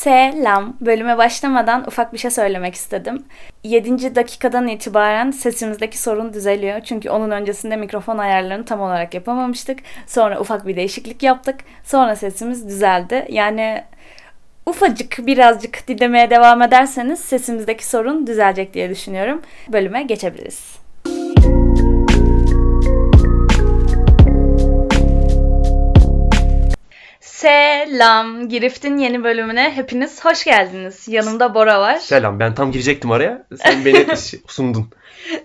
Selam. Bölüme başlamadan ufak bir şey söylemek istedim. 7. dakikadan itibaren sesimizdeki sorun düzeliyor. Çünkü onun öncesinde mikrofon ayarlarını tam olarak yapamamıştık. Sonra ufak bir değişiklik yaptık. Sonra sesimiz düzeldi. Yani ufacık birazcık dinlemeye devam ederseniz sesimizdeki sorun düzelecek diye düşünüyorum. Bölüme geçebiliriz. Selam. Girift'in yeni bölümüne hepiniz hoş geldiniz. Yanımda Bora var. Selam ben tam girecektim araya. Sen beni sundun.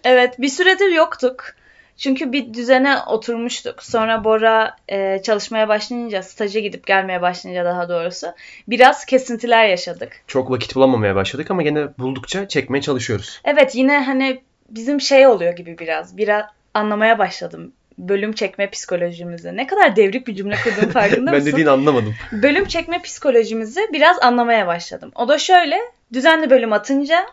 Evet bir süredir yoktuk. Çünkü bir düzene oturmuştuk. Sonra Bora e, çalışmaya başlayınca, staja gidip gelmeye başlayınca daha doğrusu biraz kesintiler yaşadık. Çok vakit bulamamaya başladık ama gene buldukça çekmeye çalışıyoruz. Evet yine hani bizim şey oluyor gibi biraz. Biraz anlamaya başladım bölüm çekme psikolojimizi. Ne kadar devrik bir cümle kurduğum farkında ben mısın? dediğini anlamadım. Bölüm çekme psikolojimizi biraz anlamaya başladım. O da şöyle, düzenli bölüm atınca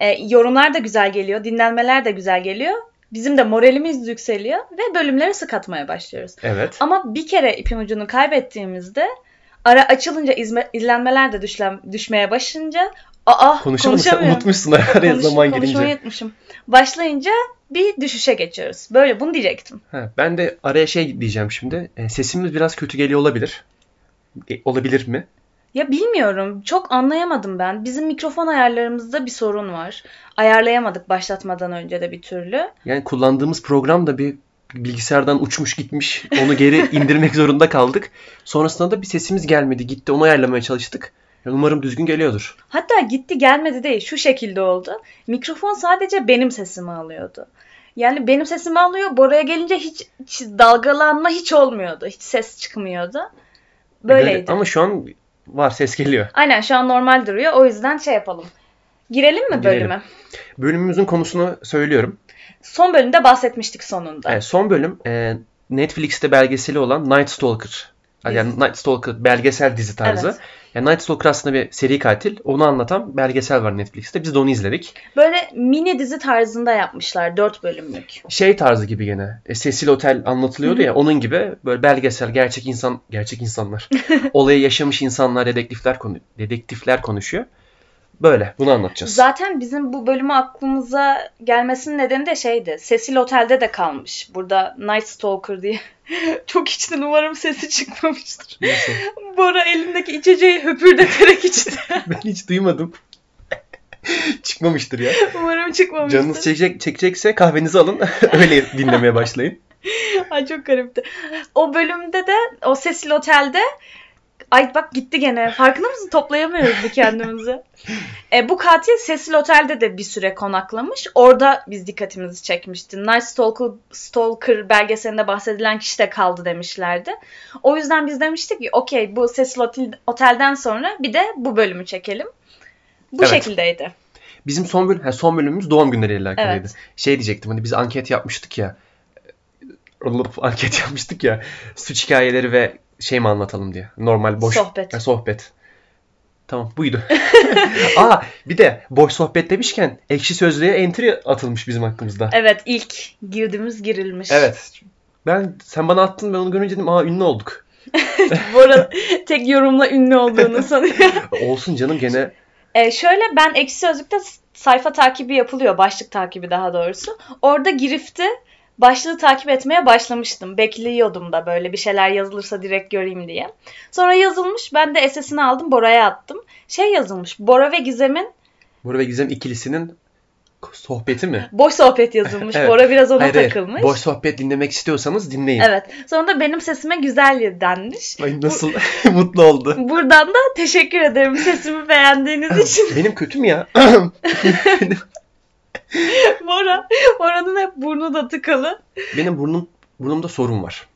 e, yorumlar da güzel geliyor, dinlenmeler de güzel geliyor. Bizim de moralimiz yükseliyor ve bölümleri sık atmaya başlıyoruz. Evet. Ama bir kere ipin ucunu kaybettiğimizde ara açılınca izme, izlenmeler de düşlen, düşmeye başlayınca aa konuşamıyorum. Unutmuşsun araya Konuş, zaman gelince. Konuşmayı unutmuşum. Başlayınca bir düşüşe geçiyoruz. Böyle bunu diyecektim. Ha, ben de araya şey diyeceğim şimdi. E, sesimiz biraz kötü geliyor olabilir. E, olabilir mi? Ya bilmiyorum. Çok anlayamadım ben. Bizim mikrofon ayarlarımızda bir sorun var. Ayarlayamadık başlatmadan önce de bir türlü. Yani kullandığımız program da bir bilgisayardan uçmuş gitmiş. Onu geri indirmek zorunda kaldık. Sonrasında da bir sesimiz gelmedi. Gitti onu ayarlamaya çalıştık. Umarım düzgün geliyordur. Hatta gitti gelmedi değil. Şu şekilde oldu. Mikrofon sadece benim sesimi alıyordu. Yani benim sesimi alıyor. Bora'ya gelince hiç, hiç dalgalanma hiç olmuyordu. Hiç ses çıkmıyordu. Böyleydi. Ama şu an var ses geliyor. Aynen şu an normal duruyor. O yüzden şey yapalım. Girelim mi Girelim. bölüme? Bölümümüzün konusunu söylüyorum. Son bölümde bahsetmiştik sonunda. Evet, son bölüm e, Netflix'te belgeseli olan Night Stalker. Yani Night Stalker belgesel dizi tarzı. Evet. Yani Night Stalker aslında bir seri katil. Onu anlatan belgesel var Netflix'te. Biz de onu izledik. Böyle mini dizi tarzında yapmışlar. Dört bölümlük. Şey tarzı gibi gene. E, Cecil Otel anlatılıyordu ya. Onun gibi böyle belgesel, gerçek insan, gerçek insanlar. olayı yaşamış insanlar, dedektifler, konu, dedektifler konuşuyor. Böyle bunu anlatacağız. Zaten bizim bu bölümü aklımıza gelmesinin nedeni de şeydi. Cecil Otel'de de kalmış. Burada Night Stalker diye. Çok içtin umarım sesi çıkmamıştır. Nasıl? Bora elindeki içeceği höpürdeterek içti. ben hiç duymadım. Çıkmamıştır ya. Umarım çıkmamıştır. Canınız çekecek, çekecekse kahvenizi alın. Öyle dinlemeye başlayın. Ay çok garipti. O bölümde de o Cecil Otel'de Ay bak gitti gene. Farkında mısın? Toplayamıyoruz bir kendimizi. e, bu katil Cecil Otel'de de bir süre konaklamış. Orada biz dikkatimizi çekmişti. Night Stalker, Stalker belgeselinde bahsedilen kişi de kaldı demişlerdi. O yüzden biz demiştik ki okey bu Cecil Otel'den sonra bir de bu bölümü çekelim. Bu evet. şekildeydi. Bizim son bölüm, son bölümümüz doğum günleriyle alakalıydı. Evet. Şey diyecektim hani biz anket yapmıştık ya. Anket yapmıştık ya. Suç hikayeleri ve şey mi anlatalım diye. Normal boş sohbet. Ya, sohbet. Tamam buydu. Aa bir de boş sohbet demişken ekşi sözlüğe entry atılmış bizim hakkımızda. Evet ilk girdiğimiz girilmiş. Evet. Ben sen bana attın ben onu görünce dedim aa ünlü olduk. Bu arada tek yorumla ünlü olduğunu sanıyorum. Olsun canım gene. Ee, şöyle ben ekşi sözlükte sayfa takibi yapılıyor. Başlık takibi daha doğrusu. Orada girifti başlığı takip etmeye başlamıştım. Bekliyordum da böyle bir şeyler yazılırsa direkt göreyim diye. Sonra yazılmış. Ben de SS'ini aldım Bora'ya attım. Şey yazılmış. Bora ve Gizem'in Bora ve Gizem ikilisinin sohbeti mi? Boş sohbet yazılmış. evet. Bora biraz ona hayır, takılmış. Hayır. Boş sohbet dinlemek istiyorsanız dinleyin. Evet. Sonra da benim sesime güzel denmiş. Ay nasıl mutlu oldu. Buradan da teşekkür ederim sesimi beğendiğiniz için. benim kötü mü ya? Bora, Bora'nın hep burnu da tıkalı. Benim burnum burnumda sorun var.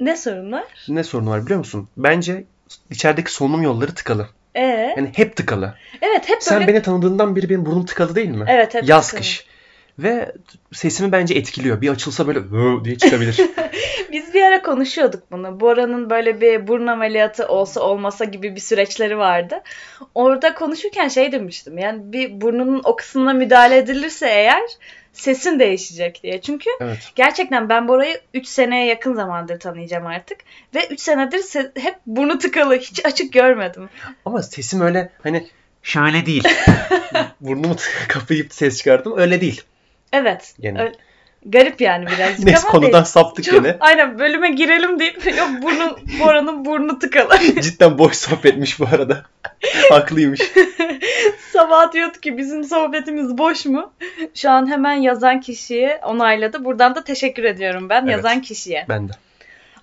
Ne sorun var? Ne sorun var biliyor musun? Bence içerideki solunum yolları tıkalı. Ee? Yani hep tıkalı. Evet hep böyle. Sen beni tanıdığından beri benim burnum tıkalı değil mi? Evet hep Yaz tıkalı. kış. Ve sesimi bence etkiliyor. Bir açılsa böyle diye çıkabilir. Biz bir ara konuşuyorduk bunu. Bora'nın böyle bir burun ameliyatı olsa olmasa gibi bir süreçleri vardı. Orada konuşurken şey demiştim. Yani bir burnunun o kısmına müdahale edilirse eğer sesin değişecek diye. Çünkü Evet. gerçekten ben Bora'yı 3 seneye yakın zamandır tanıyacağım artık. Ve 3 senedir se- hep burnu tıkalı. Hiç açık görmedim. Ama sesim öyle hani şöyle değil. Burnumu kapayıp ses çıkardım. Öyle değil. Evet. Gene. öyle- garip yani birazcık Neyse ama konudan değil. saptık Çok- gene. Aynen bölüme girelim deyip yok burnu, Bora'nın burnu tıkalı. Cidden boş sohbetmiş bu arada. Haklıymış. Sabah diyordu ki bizim sohbetimiz boş mu? Şu an hemen yazan kişiye onayladı. Buradan da teşekkür ediyorum ben Evet. yazan kişiye. Ben de.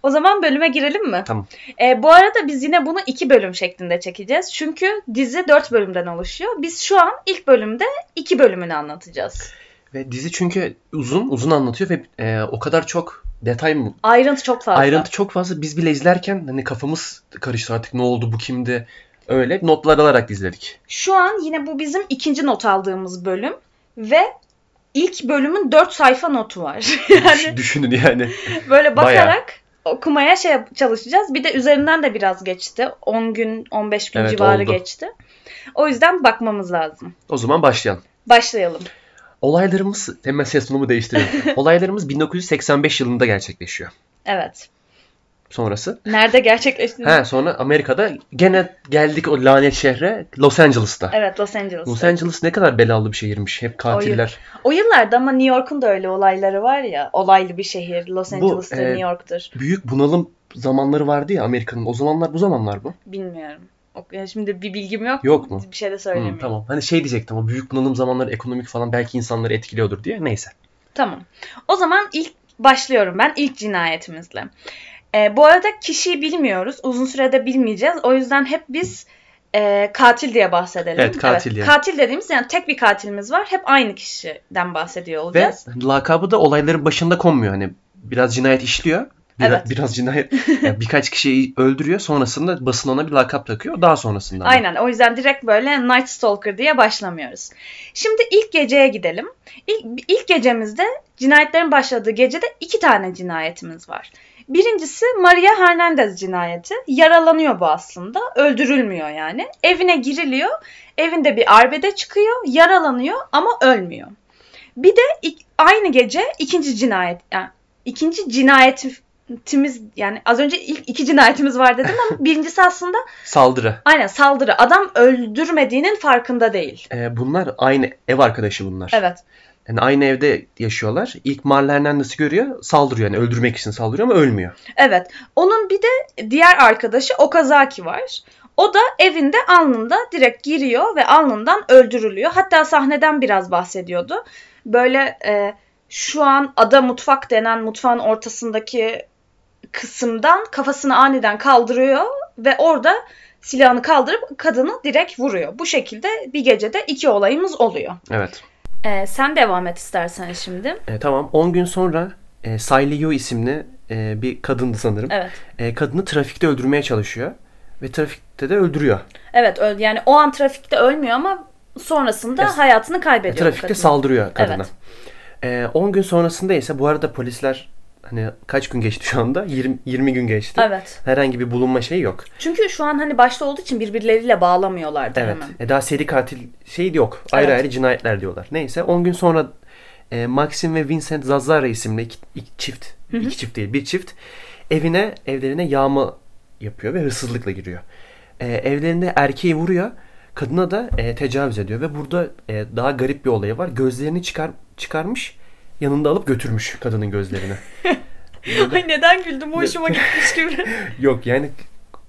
O zaman bölüme girelim mi? Tamam. Ee, bu arada biz yine bunu iki bölüm şeklinde çekeceğiz. Çünkü dizi dört bölümden oluşuyor. Biz şu an ilk bölümde iki bölümünü anlatacağız. Ve dizi çünkü uzun uzun anlatıyor ve e, o kadar çok detay mı? Ayrıntı çok fazla. Ayrıntı çok fazla. Biz bile izlerken hani kafamız karıştı artık ne oldu bu kimdi? Öyle notlar alarak izledik. Şu an yine bu bizim ikinci not aldığımız bölüm. Ve ilk bölümün dört sayfa notu var. yani Düşünün yani. böyle Bayağı. bakarak okumaya şey çalışacağız. Bir de üzerinden de biraz geçti. 10 gün, 15 gün Evet, civarı oldu. geçti. O yüzden bakmamız lazım. O zaman başlayalım. Başlayalım. Olaylarımız hemen ses tonumu değiştirelim. Olaylarımız 1985 yılında gerçekleşiyor. Evet. Sonrası. Nerede gerçekleşti? He sonra Amerika'da gene geldik o lanet şehre Los Angeles'ta. Evet Los Angeles. Los Angeles ne kadar belalı bir şehirmiş. Hep katiller. O yıllarda ama New York'un da öyle olayları var ya. Olaylı bir şehir. Los Bu, Angeles'tır, e, New York'tur. Büyük bunalım zamanları vardı ya Amerika'nın. O zamanlar bu zamanlar mı? Bilmiyorum. Yani şimdi bir bilgim yok. Yok mu? Bir şey de söylemiyorum. tamam. Hani şey diyecektim o büyük bunalım zamanları ekonomik falan belki insanları etkiliyordur diye. Neyse. Tamam. O zaman ilk başlıyorum ben ilk cinayetimizle. Ee, bu arada kişiyi bilmiyoruz. Uzun sürede bilmeyeceğiz. O yüzden hep biz e, katil diye bahsedelim. Evet, katil yani. Katil dediğimiz yani tek bir katilimiz var. Hep aynı kişiden bahsediyor Ve olacağız. lakabı da olayların başında konmuyor. Hani biraz cinayet işliyor. Biraz, Evet. biraz cinayet yani birkaç kişiyi öldürüyor. Sonrasında basın ona bir lakap takıyor. Daha sonrasında. Aynen. O yüzden direkt böyle Night Stalker diye başlamıyoruz. Şimdi ilk geceye gidelim. İlk, ilk gecemizde cinayetlerin başladığı gecede iki tane cinayetimiz var. Birincisi Maria Hernandez cinayeti. Yaralanıyor bu aslında. Öldürülmüyor yani. Evine giriliyor. Evinde bir arbede çıkıyor. Yaralanıyor ama ölmüyor. Bir de aynı gece ikinci cinayet yani ikinci cinayetimiz yani az önce ilk iki cinayetimiz var dedim ama birincisi aslında Saldırı. Aynen saldırı. Adam öldürmediğinin farkında değil. Ee, bunlar aynı ev arkadaşı bunlar. Evet. Yani aynı evde yaşıyorlar. İlk Marla Hernandez'i görüyor. Saldırıyor yani öldürmek için saldırıyor ama ölmüyor. Evet. Onun bir de diğer arkadaşı Okazaki var. O da evinde alnında direkt giriyor ve alnından öldürülüyor. Hatta sahneden biraz bahsediyordu. Böyle e, şu an ada mutfak denen mutfağın ortasındaki kısımdan kafasını aniden kaldırıyor ve orada silahını kaldırıp kadını direkt vuruyor. Bu şekilde bir gecede iki olayımız oluyor. Evet. E, sen devam et istersen şimdi. E, tamam 10 gün sonra e, Siley Yu isimli e, bir kadındı sanırım. Evet. E, kadını trafikte öldürmeye çalışıyor. Ve trafikte de öldürüyor. Evet öl yani o an trafikte ölmüyor ama sonrasında Ya, hayatını E, kaybediyor. trafikte kadın. saldırıyor kadına. Evet. E, 10 gün sonrasında ise bu arada polisler hani kaç gün geçti şu anda? 20, 20 gün geçti. Evet. Herhangi bir bulunma şeyi yok. Çünkü şu an hani başta olduğu için birbirleriyle bağlamıyorlardı Evet. hemen. E, daha seri katil şey yok. Ayrı Evet. ayrı cinayetler diyorlar. Neyse 10 gün sonra e, Maxim ve Vincent Zazzara isimli iki, iki çift, iki çift değil bir çift evine evlerine yağma yapıyor ve hırsızlıkla giriyor. E, evlerinde erkeği vuruyor. Kadına da e, tecavüz ediyor ve burada e, daha garip bir olayı var. Gözlerini çıkar çıkarmış, yanında alıp götürmüş kadının gözlerini. Ay neden güldüm hoşuma gitmiş gibi. Yok yani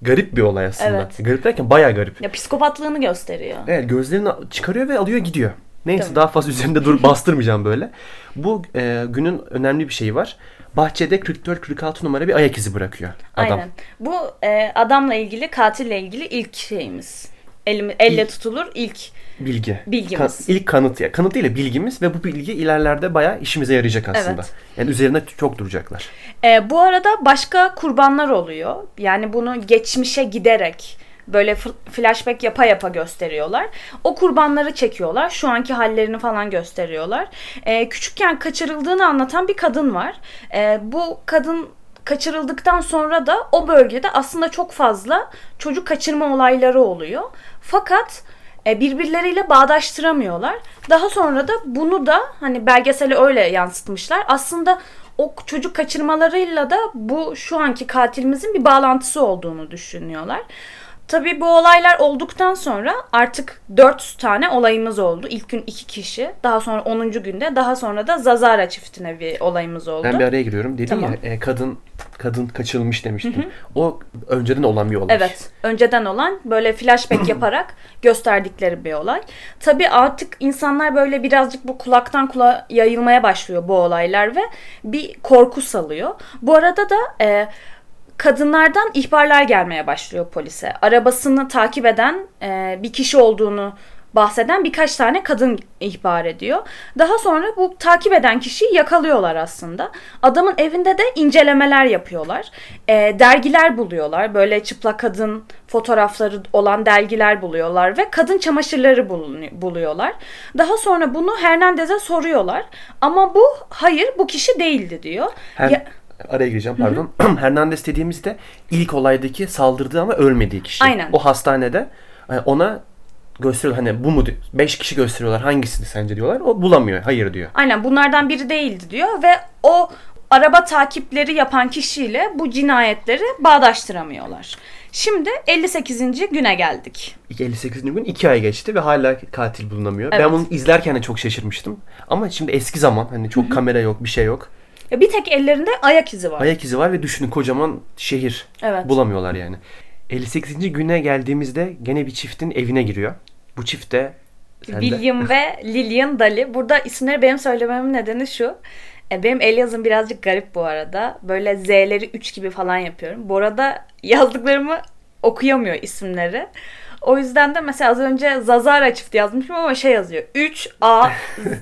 garip bir olay aslında. Evet. Garip derken bayağı garip. ya psikopatlığını gösteriyor. Evet gözlerini çıkarıyor ve alıyor gidiyor. Neyse Tamam. daha fazla üzerinde dur bastırmayacağım böyle. Bu e, günün önemli bir şeyi var. Bahçede 44-46 numara bir ayak izi bırakıyor adam. Aynen. Bu e, adamla ilgili, katille ilgili ilk şeyimiz. Elimi, elle İlk- tutulur ilk Bilgi. Bilgimiz. Kan- ilk kanıt ya. Kanıt değil de bilgimiz ve bu bilgi ilerlerde bayağı işimize yarayacak aslında. Evet. Yani üzerine çok duracaklar. E, bu arada başka kurbanlar oluyor. Yani bunu geçmişe giderek böyle flashback yapa yapa gösteriyorlar. O kurbanları çekiyorlar. Şu anki hallerini falan gösteriyorlar. E, küçükken kaçırıldığını anlatan bir kadın var. E, bu kadın kaçırıldıktan sonra da o bölgede aslında çok fazla çocuk kaçırma olayları oluyor. Fakat e, birbirleriyle bağdaştıramıyorlar. Daha sonra da bunu da hani belgeseli öyle yansıtmışlar. Aslında o çocuk kaçırmalarıyla da bu şu anki katilimizin bir bağlantısı olduğunu düşünüyorlar. Tabii bu olaylar olduktan sonra artık 4 tane olayımız oldu. İlk gün 2 kişi, daha sonra 10. günde, daha sonra da Zazara çiftine bir olayımız oldu. Ben bir araya giriyorum. Dedin Tamam. ya e, kadın kadın kaçırılmış demiştin. O önceden olan bir olay. Evet, önceden olan böyle flashback yaparak gösterdikleri bir olay. Tabii artık insanlar böyle birazcık bu kulaktan kulağa yayılmaya başlıyor bu olaylar ve bir korku salıyor. Bu arada da e, kadınlardan ihbarlar gelmeye başlıyor polise. Arabasını takip eden e, bir kişi olduğunu bahseden birkaç tane kadın ihbar ediyor. Daha sonra bu takip eden kişiyi yakalıyorlar aslında. Adamın evinde de incelemeler yapıyorlar. E, dergiler buluyorlar. Böyle çıplak kadın fotoğrafları olan dergiler buluyorlar ve kadın çamaşırları buluyorlar. Daha sonra bunu Hernandez'e soruyorlar. Ama bu hayır bu kişi değildi diyor. Her, Ya- araya gireceğim pardon. Hernandez dediğimizde ilk olaydaki saldırdığı ama ölmediği kişi. Aynen. O hastanede e, ona gösteriyorlar hani bu mu diyor. Beş kişi gösteriyorlar hangisini sence diyorlar. O bulamıyor. Hayır diyor. Aynen bunlardan biri değildi diyor ve o araba takipleri yapan kişiyle bu cinayetleri bağdaştıramıyorlar. Şimdi 58. güne geldik. 58. gün 2 ay geçti ve hala katil bulunamıyor. Evet. Ben bunu izlerken de çok şaşırmıştım. Ama şimdi eski zaman hani çok kamera yok bir şey yok. Ya Bir tek ellerinde ayak izi var. Ayak izi var ve düşünün kocaman şehir. Evet. Bulamıyorlar yani. 58. güne geldiğimizde gene bir çiftin evine giriyor. Bu çift de William ve Lillian Daly. Burada isimleri benim söylememin nedeni şu. E, Benim el yazım birazcık garip bu arada. Böyle Z'leri 3 gibi falan yapıyorum. Bu arada yazdıklarımı okuyamıyor isimleri. O yüzden de mesela az önce Zazara çifti yazmışım ama şey yazıyor. 3 A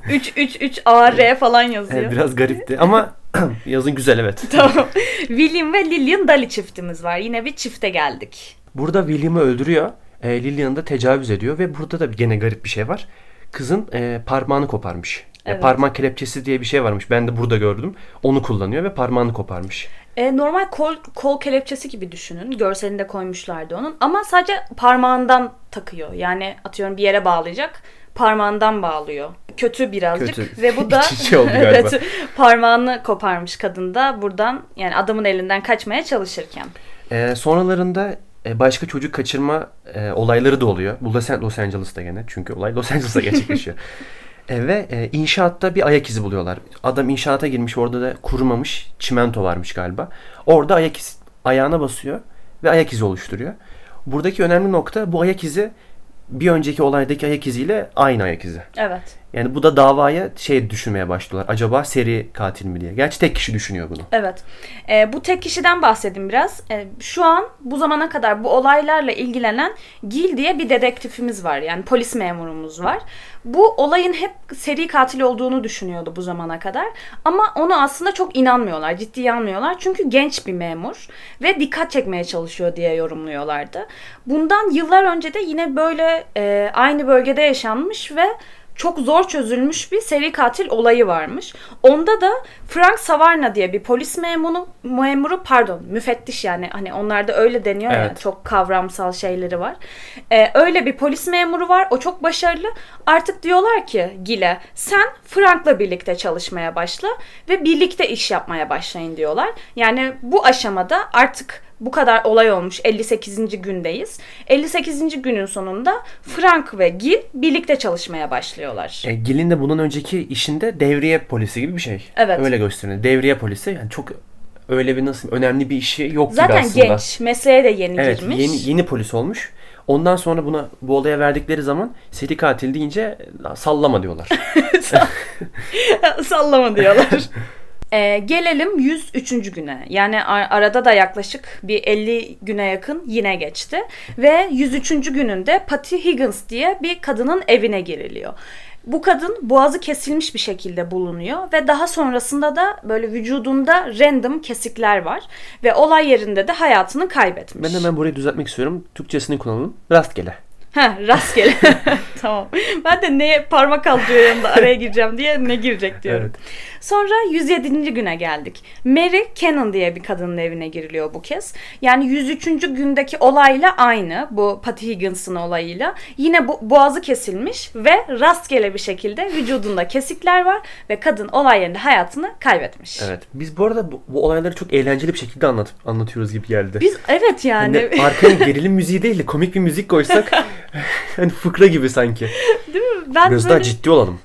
3 3 3 A R falan yazıyor. Evet, biraz garipti ama yazın güzel evet. Tamam. William ve Lillian Daly çiftimiz var. Yine bir çifte geldik. Burada William'ı öldürüyor. E, Lillian'ı da tecavüz ediyor ve burada da gene garip bir şey var. Kızın e, parmağını koparmış. E, Evet. parmak kelepçesi diye bir şey varmış. Ben de burada gördüm. Onu kullanıyor ve parmağını koparmış. E, normal kol, kol kelepçesi gibi düşünün. Görselini de koymuşlardı onun. Ama sadece parmağından takıyor. Yani atıyorum bir yere bağlayacak. Parmağından bağlıyor. Kötü birazcık. Kötü. Ve bu da oldu galiba. evet, parmağını koparmış kadın da buradan yani adamın elinden kaçmaya çalışırken. E, sonralarında e, başka çocuk kaçırma e, olayları da oluyor. Bu Los, Los Angeles'ta gene. Çünkü olay Los Angeles'ta gerçekleşiyor. E, ve e, inşaatta bir ayak izi buluyorlar. Adam inşaata girmiş orada da kurumamış çimento varmış galiba. Orada ayak izi, ayağına basıyor ve ayak izi oluşturuyor. Buradaki önemli nokta bu ayak izi bir önceki olaydaki ayak iziyle aynı ayak izi. Evet. Yani bu da davaya şey düşünmeye başlıyorlar. Acaba seri katil mi diye. Gerçi tek kişi düşünüyor bunu. Evet. Ee, bu tek kişiden bahsedeyim biraz. Ee, şu an bu zamana kadar bu olaylarla ilgilenen Gil diye bir dedektifimiz var. Yani polis memurumuz var. Bu olayın hep seri katil olduğunu düşünüyordu bu zamana kadar. Ama onu aslında çok inanmıyorlar, ciddiye almıyorlar. Çünkü genç bir memur ve dikkat çekmeye çalışıyor diye yorumluyorlardı. Bundan yıllar önce de yine böyle e, aynı bölgede yaşanmış ve çok zor çözülmüş bir seri katil olayı varmış. Onda da Frank Savarna diye bir polis memuru, memuru pardon müfettiş yani hani onlarda öyle deniyor ya Evet. çok kavramsal şeyleri var. Ee, öyle bir polis memuru var o çok başarılı. Artık diyorlar ki Gil'e sen Frank'la birlikte çalışmaya başla ve birlikte iş yapmaya başlayın diyorlar. Yani bu aşamada artık bu kadar olay olmuş 58. gündeyiz. 58. günün sonunda Frank ve Gil birlikte çalışmaya başlıyorlar. E, Gil'in de bunun önceki işinde devriye polisi gibi bir şey. Evet. Öyle gösteriyor. Devriye polisi yani çok öyle bir nasıl önemli bir işi yok gibi Zaten aslında. genç, mesleğe de yeni Evet girmiş. yeni, yeni polis olmuş. Ondan sonra buna bu olaya verdikleri zaman seri katil deyince sallama diyorlar. Sallama diyorlar. Ee, gelelim 103. güne. Yani ar- arada da yaklaşık bir 50 güne yakın yine geçti. Ve 103. gününde Patty Higgins diye bir kadının evine giriliyor. Bu kadın boğazı kesilmiş bir şekilde bulunuyor ve daha sonrasında da böyle vücudunda random kesikler var ve olay yerinde de hayatını kaybetmiş. ben hemen burayı düzeltmek istiyorum. Türkçesini kullanalım. Rastgele. Ha rastgele. tamam. Ben de neye parmak kaldırıyor yanında araya gireceğim diye ne girecek diyorum. Evet. Sonra 107. güne geldik. Mary Cannon diye bir kadının evine giriliyor bu kez. Yani 103. gündeki olayla aynı. Bu Patty Higgins'ın olayıyla. Yine bu, boğazı kesilmiş ve rastgele bir şekilde vücudunda kesikler var ve kadın olay yerinde hayatını kaybetmiş. Evet. Biz bu arada bu, bu olayları çok eğlenceli bir şekilde anlat, anlatıyoruz gibi geldi. Biz evet yani. Hani arkaya gerilim müziği değil de komik bir müzik koysak hani fıkra gibi sanki. Değil mi? Ben Biraz böyle... daha ciddi olalım.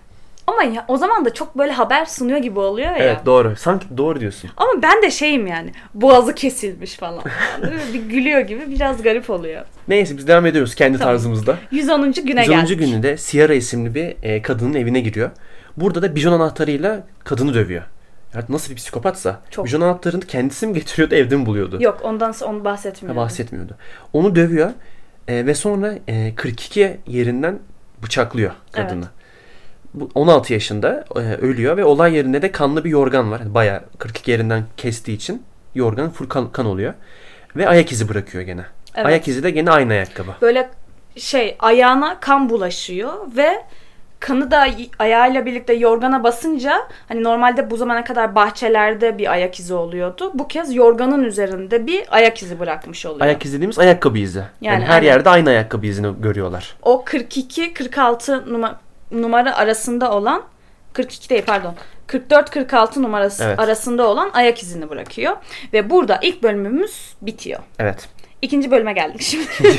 Ama ya o zaman da çok böyle haber sunuyor gibi oluyor ya. Evet doğru. Sanki doğru diyorsun. Ama ben de şeyim yani. Boğazı kesilmiş falan. Bir gülüyor gibi biraz garip oluyor. Neyse biz devam ediyoruz kendi Tamam. tarzımızda. 110. güne 110. geldik. gününde Sierra isimli bir e, kadının evine giriyor. Burada da bijon anahtarıyla kadını dövüyor. Yani nasıl bir psikopatsa. Çok. Bijon anahtarını kendisi mi getiriyordu evde mi buluyordu? Yok ondan onu Ha, bahsetmiyorum. bahsetmiyordu. Onu dövüyor e, ve sonra e, 42 yerinden bıçaklıyor kadını. Bu 16 yaşında e, ölüyor ve olay yerinde de kanlı bir yorgan var. Bayağı 42 yerinden kestiği için yorgan full kan, kan oluyor. Ve ayak izi bırakıyor gene. Evet. Ayak izi de gene aynı ayakkabı. Böyle şey ayağına kan bulaşıyor ve kanı da ayağıyla birlikte yorgana basınca hani normalde bu zamana kadar bahçelerde bir ayak izi oluyordu. Bu kez yorganın üzerinde bir ayak izi bırakmış oluyor. Ayak izi dediğimiz ayakkabı izi. Yani, Yani her aynen. yerde aynı ayakkabı izini görüyorlar. O 42-46 numara, numara arasında olan 42 değil pardon 44-46 numarası Evet. arasında olan ayak izini bırakıyor. Ve burada ilk bölümümüz bitiyor. Evet. İkinci bölüme geldik şimdi.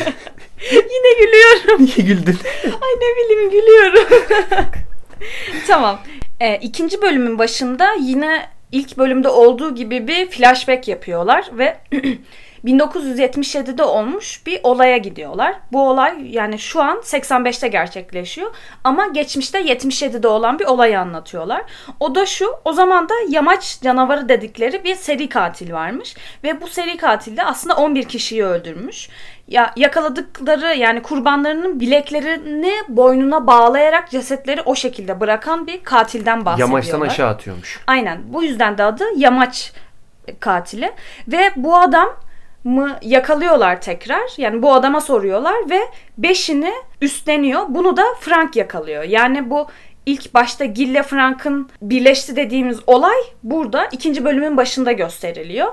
Yine gülüyorum. Niye güldün? Ay ne bileyim gülüyorum. tamam. Ee, ikinci bölümün başında yine ilk bölümde olduğu gibi bir flashback yapıyorlar ve 1977'de olmuş bir olaya gidiyorlar. Bu olay yani şu an 85'te gerçekleşiyor ama geçmişte 77'de olan bir olayı anlatıyorlar. O da şu, o zaman da yamaç canavarı dedikleri bir seri katil varmış ve bu seri katil de aslında 11 kişiyi öldürmüş. Ya yakaladıkları yani kurbanlarının bileklerini boynuna bağlayarak cesetleri o şekilde bırakan bir katilden bahsediyorlar. Yamaçtan aşağı atıyormuş. Aynen. Bu yüzden de adı yamaç katili. Ve bu adam mı yakalıyorlar tekrar. Yani bu adama soruyorlar ve beşini üstleniyor. Bunu da Frank yakalıyor. Yani bu ilk başta Gille Frank'ın birleşti dediğimiz olay burada ikinci bölümün başında gösteriliyor.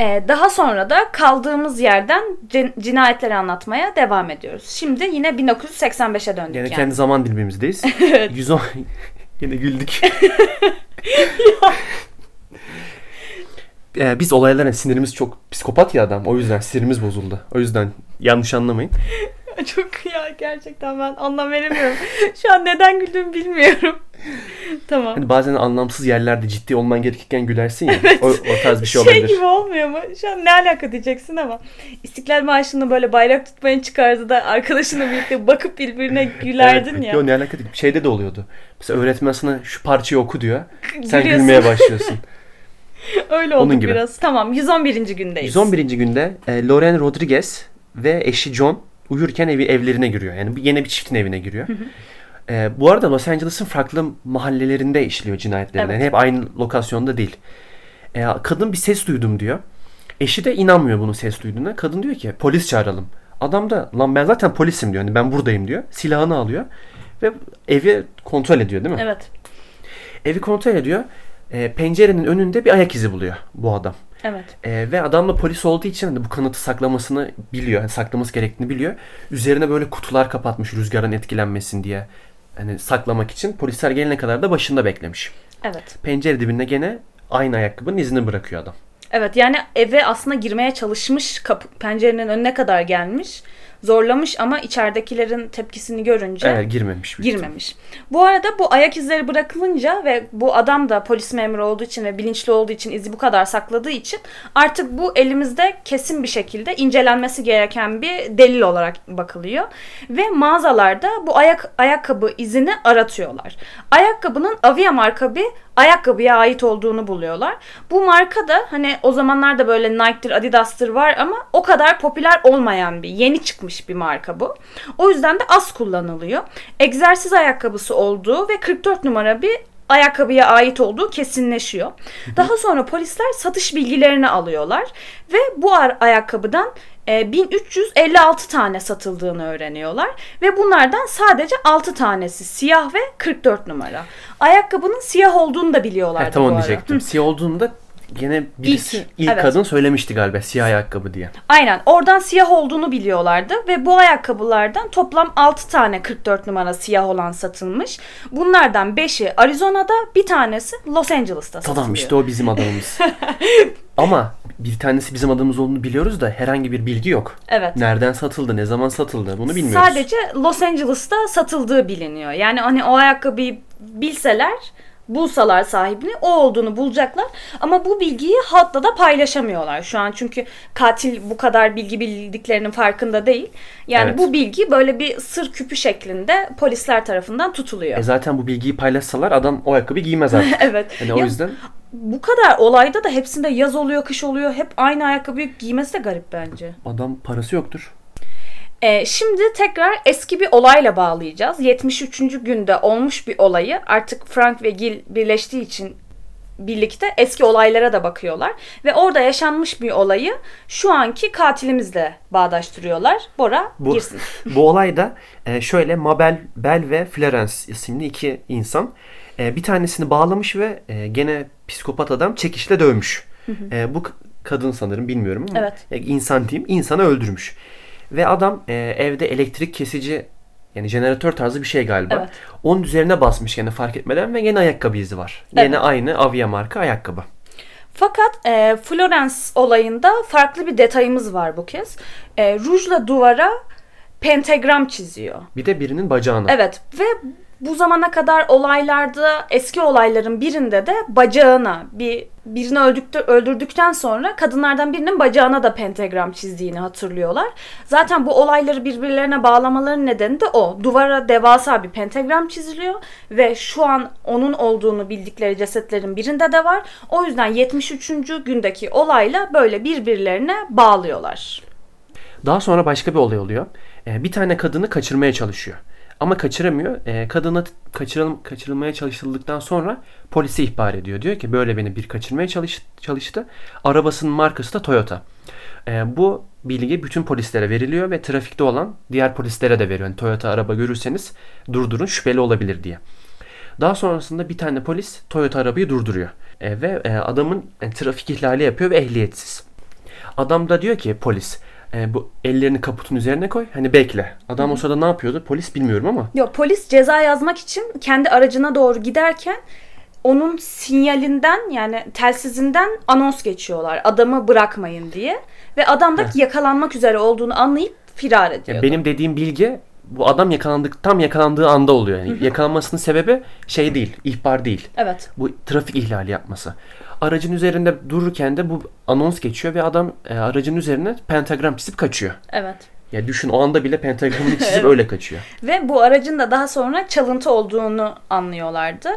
Ee, daha sonra da kaldığımız yerden cin- cinayetleri anlatmaya devam ediyoruz. Şimdi yine 1985'e döndük Yine yani. kendi zaman dilimimizdeyiz. 110 Yine güldük. Ee, biz olaylara sinirimiz çok psikopat ya adam. O yüzden sinirimiz bozuldu. O yüzden yanlış anlamayın. Çok ya gerçekten ben anlam veremiyorum. Şu an neden güldüğümü bilmiyorum. tamam. Hani bazen anlamsız yerlerde ciddi olman gerekirken gülersin ya. O, o tarz bir şey şey olabilir. gibi olmuyor mu? Şu an ne alaka diyeceksin ama İstiklal Marşı'nda böyle bayrak tutmayın çıkardı da arkadaşınla birlikte bakıp birbirine gülerdin Evet, ya. Yo, ne alaka değil. Şeyde de oluyordu. Mesela öğretmen sana şu parçayı oku diyor. Sen Gülüyorsun. gülmeye başlıyorsun. Öyle Onun gibi. biraz. Tamam 111. gündeyiz. 111. günde e, Loren Rodriguez ve eşi John uyurken evi evlerine giriyor. Yani bir- yine bir çiftin evine giriyor. E, bu arada Los Angeles'ın farklı mahallelerinde işliyor cinayetlerini. Evet. Yani hep aynı lokasyonda değil. E, kadın bir ses duydum diyor. Eşi de inanmıyor bunun ses duyduğuna. Kadın diyor ki polis çağıralım. Adam da lan ben zaten polisim diyor. Yani ben buradayım diyor. Silahını alıyor ve evi kontrol ediyor değil mi? Evet. Evi kontrol ediyor. E, pencerenin önünde bir ayak izi buluyor bu adam. Evet. Ee, ve adam da polis olduğu için hani bu kanıtı saklamasını biliyor. Hani saklaması gerektiğini biliyor. Üzerine böyle kutular kapatmış rüzgarın etkilenmesin diye. Hani saklamak için. Polisler gelene kadar da başında beklemiş. Evet. Pencere dibinde gene aynı ayakkabının izini bırakıyor adam. Evet yani eve aslında girmeye çalışmış kapı, pencerenin önüne kadar gelmiş. Zorlamış ama içeridekilerin tepkisini görünce Evet girmemiş. girmemiş. Bu arada bu ayak izleri bırakılınca ve bu adam da polis memuru olduğu için ve bilinçli olduğu için izi bu kadar sakladığı için artık bu elimizde kesin bir şekilde incelenmesi gereken bir delil olarak bakılıyor. Ve mağazalarda bu ayak ayakkabı izini aratıyorlar. Ayakkabının Avia marka bir ayakkabıya ait olduğunu buluyorlar. Bu marka da hani o zamanlarda böyle Nike'dır, Adidas'tır var ama o kadar popüler olmayan bir, yeni çıkmış bir marka bu. O yüzden de az kullanılıyor. Egzersiz ayakkabısı olduğu ve 44 numara bir ayakkabıya ait olduğu kesinleşiyor. Daha sonra polisler satış bilgilerini alıyorlar ve bu ayakkabıdan 1356 tane satıldığını öğreniyorlar. Ve bunlardan sadece 6 tanesi siyah ve 44 numara. Ayakkabının siyah olduğunu da biliyorlardı Ha, tam bu diyecektim. Hı. Siyah olduğunda gene birisi İlk, ilk, evet. kadın söylemişti galiba siyah ayakkabı diye. Aynen oradan siyah olduğunu biliyorlardı ve bu ayakkabılardan toplam 6 tane 44 numara siyah olan satılmış. Bunlardan 5'i Arizona'da bir tanesi Los Angeles'ta satılıyor. Tamam işte o bizim adamımız. Ama bir tanesi bizim adamımız olduğunu biliyoruz da herhangi bir bilgi yok. Evet. Nereden satıldı, ne zaman satıldı bunu bilmiyoruz. Sadece Los Angeles'ta satıldığı biliniyor. Yani hani o ayakkabıyı bilseler bulsalar sahibini o olduğunu bulacaklar. Ama bu bilgiyi halkla da paylaşamıyorlar şu an. Çünkü katil bu kadar bilgi bildiklerinin farkında değil. Yani Evet. bu bilgi böyle bir sır küpü şeklinde polisler tarafından tutuluyor. E zaten bu bilgiyi paylaşsalar adam o ayakkabıyı giymez artık. evet. Hani o yüzden bu kadar olayda da hepsinde yaz oluyor, kış oluyor. Hep aynı ayakkabıyı giymesi de garip bence. adam parası yoktur. Ee, şimdi tekrar eski bir olayla bağlayacağız. 73. günde olmuş bir olayı artık Frank ve Gil birleştiği için birlikte eski olaylara da bakıyorlar. Ve orada yaşanmış bir olayı şu anki katilimizle bağdaştırıyorlar. Bora Bu, girsin. bu olayda e, şöyle Mabel Bell ve Florence isimli iki insan e, bir tanesini bağlamış ve e, gene psikopat adam çekişle dövmüş. E, bu kadın sanırım bilmiyorum ama Evet. e, insan diyeyim insanı öldürmüş. Ve adam e, evde elektrik kesici yani jeneratör tarzı bir şey galiba. Evet. Onun üzerine basmış gene fark etmeden ve gene ayakkabı izi var. Evet. aynı Avia marka ayakkabı. Fakat e, Florence olayında farklı bir detayımız var bu kez. E, rujla duvara pentagram çiziyor. Bir de birinin bacağına. Evet ve bu zamana kadar olaylarda eski olayların birinde de bacağına bir birini öldüktü, öldürdükten sonra kadınlardan birinin bacağına da pentagram çizdiğini hatırlıyorlar. Zaten bu olayları birbirlerine bağlamaların nedeni de o. Duvara devasa bir pentagram çiziliyor ve şu an onun olduğunu bildikleri cesetlerin birinde de var. O yüzden 73. gündeki olayla böyle birbirlerine bağlıyorlar. Daha sonra başka bir olay oluyor. Ee, bir tane kadını kaçırmaya çalışıyor. Ama kaçıramıyor. Ee, kadını kaçırıl kaçırılmaya çalışıldıktan sonra polise ihbar ediyor. Diyor ki böyle beni bir kaçırmaya çalış çalıştı. Arabasının markası da Toyota. Ee, bu bilgi bütün polislere veriliyor ve trafikte olan diğer polislere de veriyor. Yani Toyota araba görürseniz durdurun şüpheli olabilir diye. Daha sonrasında bir tane polis Toyota arabayı durduruyor. Ee, ve e, adamın e, trafik ihlali yapıyor ve ehliyetsiz. Adam da diyor ki polis e, bu ellerini kaputun üzerine koy. Hani bekle. Adam o sırada ne yapıyordu? Polis bilmiyorum ama. Yok polis ceza yazmak için kendi aracına doğru giderken onun sinyalinden yani telsizinden anons geçiyorlar. Adamı bırakmayın diye. Ve adam da Heh. yakalanmak üzere olduğunu anlayıp firar ediyor. Ya benim dediğim bilgi bu adam yakalandık tam yakalandığı anda oluyor. Yani yakalanmasının sebebi şey değil, ihbar değil. Evet. Bu trafik ihlali yapması. Aracın üzerinde dururken de bu anons geçiyor ve adam e, aracın üzerine pentagram çizip kaçıyor. Evet. Ya düşün o anda bile pentagramını çizip Evet. öyle kaçıyor. Ve bu aracın da daha sonra çalıntı olduğunu anlıyorlardı.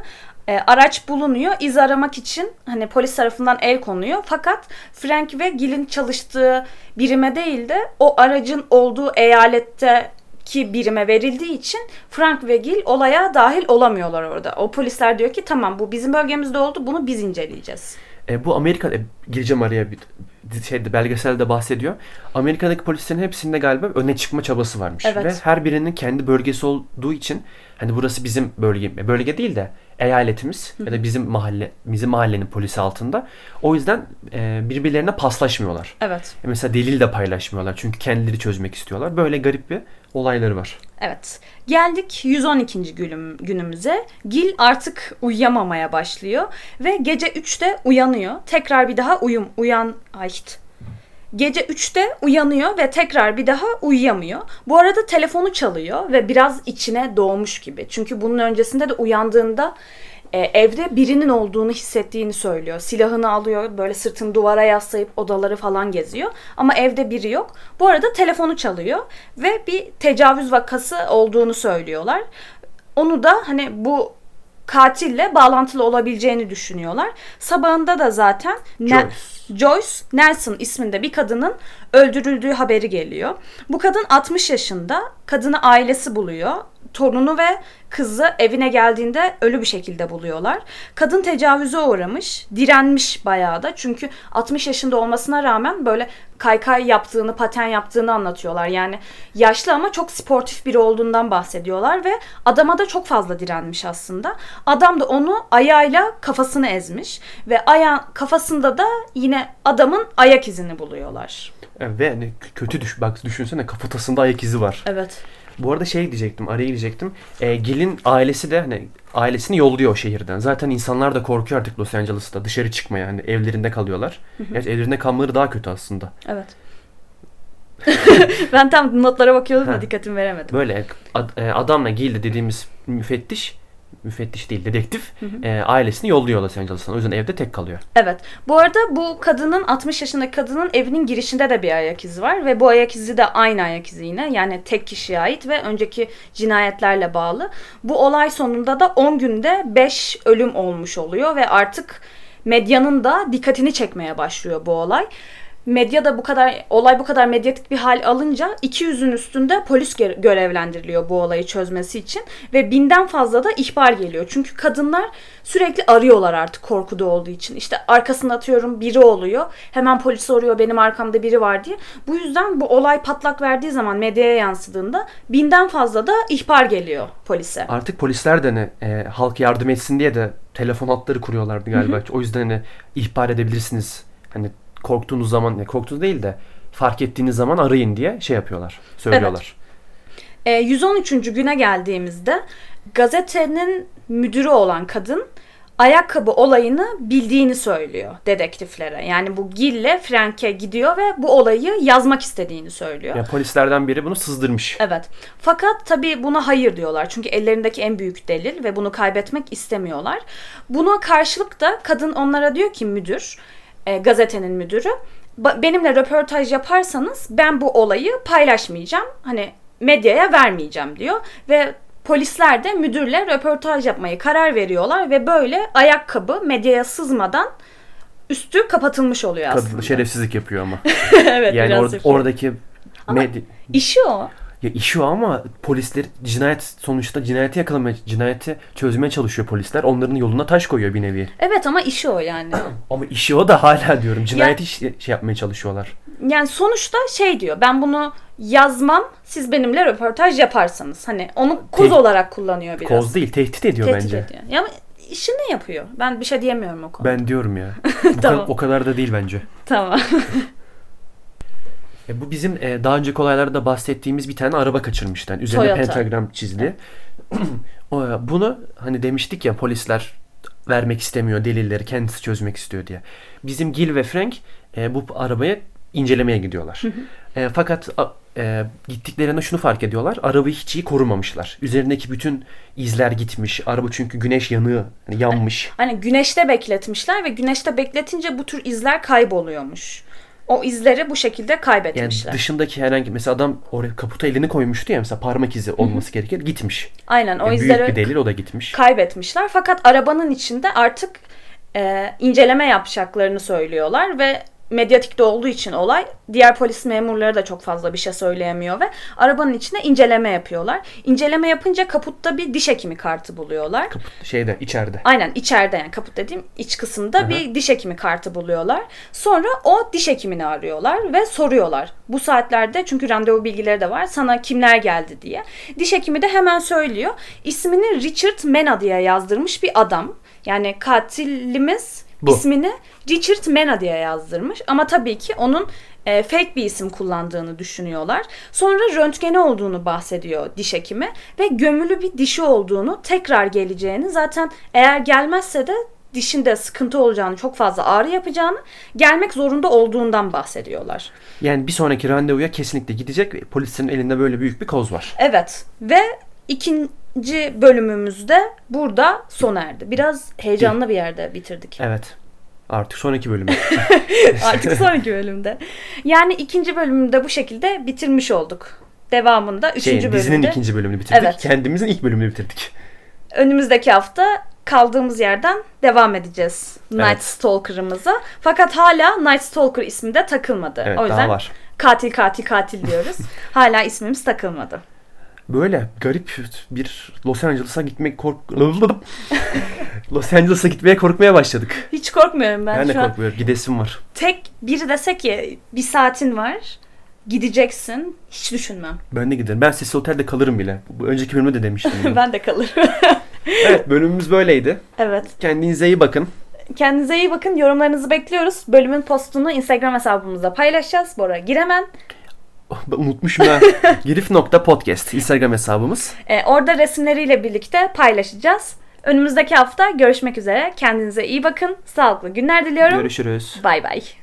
E, araç bulunuyor. iz aramak için hani polis tarafından el konuyor. Fakat Frank ve Gil'in çalıştığı birime değil de o aracın olduğu eyalette ki birime verildiği için Frank ve Gil olaya dahil olamıyorlar orada. O polisler diyor ki tamam bu bizim bölgemizde oldu bunu biz inceleyeceğiz. E, bu Amerika e, gireceğim araya bir şeyde belgeselde bahsediyor. Amerika'daki polislerin hepsinde galiba öne çıkma çabası varmış Evet. ve her birinin kendi bölgesi olduğu için hani burası bizim bölge bölge değil de eyaletimiz ya da bizim mahalle bizim mahallenin polisi altında. O yüzden e, birbirlerine paslaşmıyorlar. Evet. E, mesela delil de paylaşmıyorlar çünkü kendileri çözmek istiyorlar. Böyle garip bir olayları var. Evet. Geldik 112. günüm, günümüze. Gil artık uyuyamamaya başlıyor ve gece 3'te uyanıyor. Tekrar bir daha uyum uyan ay işte. Gece 3'te uyanıyor ve tekrar bir daha uyuyamıyor. Bu arada telefonu çalıyor ve biraz içine doğmuş gibi. Çünkü bunun öncesinde de uyandığında e, evde birinin olduğunu hissettiğini söylüyor. Silahını alıyor, böyle sırtını duvara yaslayıp odaları falan geziyor. Ama evde biri yok. Bu arada telefonu çalıyor ve bir tecavüz vakası olduğunu söylüyorlar. Onu da hani bu katille bağlantılı olabileceğini düşünüyorlar. Sabahında da zaten Ne- Joyce. Joyce Nelson isminde bir kadının öldürüldüğü haberi geliyor. Bu kadın 60 yaşında. Kadını ailesi buluyor. torunu ve kızı evine geldiğinde ölü bir şekilde buluyorlar. Kadın tecavüze uğramış, direnmiş bayağı da. Çünkü 60 yaşında olmasına rağmen böyle kaykay yaptığını, paten yaptığını anlatıyorlar. Yani yaşlı ama çok sportif biri olduğundan bahsediyorlar ve adama da çok fazla direnmiş aslında. Adam da onu ayağıyla kafasını ezmiş ve aya kafasında da yine adamın ayak izini buluyorlar. Evet, ve hani kötü düş bak düşünsene kafatasında ayak izi var. Evet. Bu arada şey diyecektim, araya girecektim. E, Gil'in ailesi de hani ailesini yolluyor o şehirden. Zaten insanlar da korkuyor artık Los Angeles'ta dışarı çıkmaya. Hani evlerinde kalıyorlar. Gerçi evlerinde kalmaları daha kötü aslında. Evet. ben tam notlara bakıyordum da dikkatimi veremedim. Böyle ad- e, adamla Gil de dediğimiz müfettiş, müfettiş değil dedektif e, ailesini yolluyor Los Angeles'tan. O yüzden evde tek kalıyor. Evet. Bu arada bu kadının 60 yaşındaki kadının evinin girişinde de bir ayak izi var ve bu ayak izi de aynı ayak izi yine. Yani tek kişiye ait ve önceki cinayetlerle bağlı. Bu olay sonunda da 10 günde 5 ölüm olmuş oluyor ve artık medyanın da dikkatini çekmeye başlıyor bu olay. Medya da bu kadar olay bu kadar medyatik bir hal alınca 200'ün üstünde polis gö- görevlendiriliyor bu olayı çözmesi için ve binden fazla da ihbar geliyor. Çünkü kadınlar sürekli arıyorlar artık korkuda olduğu için. İşte arkasında atıyorum biri oluyor. Hemen polis soruyor benim arkamda biri var diye. Bu yüzden bu olay patlak verdiği zaman medyaya yansıdığında binden fazla da ihbar geliyor polise. Artık polisler de hani, e, halk yardım etsin diye de telefon hatları kuruyorlardı galiba. O yüzden hani ihbar edebilirsiniz. Hani korktuğunuz zaman, ya korktuğunuz değil de fark ettiğiniz zaman arayın diye şey yapıyorlar. Söylüyorlar. E, 113. güne geldiğimizde gazetenin müdürü olan kadın ayakkabı olayını bildiğini söylüyor dedektiflere. Yani bu Gil'le Frank'e gidiyor ve bu olayı yazmak istediğini söylüyor. Ya polislerden biri bunu sızdırmış. Evet. Fakat tabii buna hayır diyorlar. Çünkü ellerindeki en büyük delil ve bunu kaybetmek istemiyorlar. Buna karşılık da kadın onlara diyor ki müdür, e, gazetenin müdürü, "Ba- benimle röportaj yaparsanız ben bu olayı paylaşmayacağım. Hani medyaya vermeyeceğim diyor ve polisler de müdürle röportaj yapmayı karar veriyorlar ve böyle ayakkabı medyaya sızmadan üstü kapatılmış oluyor aslında. Kadın şerefsizlik yapıyor ama. evet, Yani biraz or- yapıyor. oradaki Ama- İşi o. ya işi o ama polisler cinayet sonuçta cinayeti yakalamaya, cinayeti çözmeye çalışıyor polisler. Onların yoluna taş koyuyor bir nevi. Evet ama işi o yani. Ama işi o da hala diyorum. Cinayeti iş- şey yapmaya çalışıyorlar. yani sonuçta şey diyor ben bunu yazmam siz benimle röportaj yaparsanız. Hani onu koz Te- olarak kullanıyor biraz. Koz değil, tehdit ediyor Tehdit bence. ediyor. Ya ama işini yapıyor. Ben bir şey diyemiyorum o konuda. Ben diyorum ya. Tamam. o kadar da değil bence. Tamam. E, bu bizim e, daha önceki olaylarda bahsettiğimiz bir tane araba kaçırmışlar. Üzerine Toyota. pentagram çizdi. E, Bunu hani demiştik ya polisler vermek istemiyor delilleri kendisi çözmek istiyor diye. Bizim Gil ve Frank e, bu arabayı incelemeye gidiyorlar. E, fakat a- e, gittiklerinde şunu fark ediyorlar. Arabayı hiç iyi korumamışlar. Üzerindeki bütün izler gitmiş. Araba çünkü güneş yanığı hani yanmış. hani güneşte bekletmişler ve güneşte bekletince bu tür izler kayboluyormuş. O izleri bu şekilde Yani kaybetmişler. dışındaki herhangi mesela adam oraya kaputa elini koymuştu ya mesela parmak izi olması gerekir gitmiş. Aynen o Yani izleri büyük bir delil o da gitmiş. kaybetmişler. Fakat arabanın içinde artık e, inceleme yapacaklarını söylüyorlar ve medyatikte olduğu için olay diğer polis memurları da çok fazla bir şey söyleyemiyor ve arabanın içinde inceleme yapıyorlar. İnceleme yapınca kaputta bir diş hekimi kartı buluyorlar. Kaput şeyde içeride. Aynen içeride yani kaput dediğim iç kısımda Hı hı. bir diş hekimi kartı buluyorlar. Sonra o diş hekimini arıyorlar ve soruyorlar. Bu saatlerde çünkü randevu bilgileri de var. Sana kimler geldi diye. Diş hekimi de hemen söylüyor. İsmini Richard Mena diye yazdırmış bir adam. Yani katilimiz Bu. ismini Richard Mena diye yazdırmış. Ama tabii ki onun e, fake bir isim kullandığını düşünüyorlar. Sonra röntgeni olduğunu bahsediyor diş hekimi ve gömülü bir dişi olduğunu, tekrar geleceğini, zaten eğer gelmezse de dişinde sıkıntı olacağını, çok fazla ağrı yapacağını, gelmek zorunda olduğundan bahsediyorlar. Yani bir sonraki randevuya kesinlikle gidecek. ve Polislerin elinde böyle büyük bir koz var. Evet ve ikinci bölümümüzde burada sona erdi. Biraz heyecanlı bir yerde bitirdik. Evet. Artık sonraki bölümü. Artık sonraki bölümde. Yani ikinci bölümde bu şekilde bitirmiş olduk. Devamında üçüncü Şey, dizinin bölümde ikinci bölümünü bitirdik. Evet. Kendimizin ilk bölümünü bitirdik. önümüzdeki hafta kaldığımız yerden devam edeceğiz Night Evet. Stalker'ımıza. Fakat hala Night Stalker ismi de takılmadı. Evet o yüzden daha var. katil katil katil diyoruz. hala ismimiz takılmadı. Böyle garip bir Los Angeles'a gitmek kork... Los Angeles'a gitmeye korkmaya başladık. Hiç korkmuyorum ben, Ben de şu an. korkmuyorum. Gidesim var. Tek biri dese ki bir saatin var. Gideceksin. Hiç düşünmem. Ben de giderim. Ben Sesli Otel'de kalırım bile. Bu önceki bölümde de demiştim. ben de kalırım. evet bölümümüz böyleydi. evet. Kendinize iyi bakın. Kendinize iyi bakın. Yorumlarınızı bekliyoruz. Bölümün postunu Instagram hesabımızda paylaşacağız. Bora Giremen. Unutmuşum ha. Girif.podcast Instagram hesabımız. Ee, orada resimleriyle birlikte paylaşacağız. Önümüzdeki hafta görüşmek üzere. Kendinize iyi bakın. Sağlıklı günler diliyorum. Görüşürüz. Bay bay.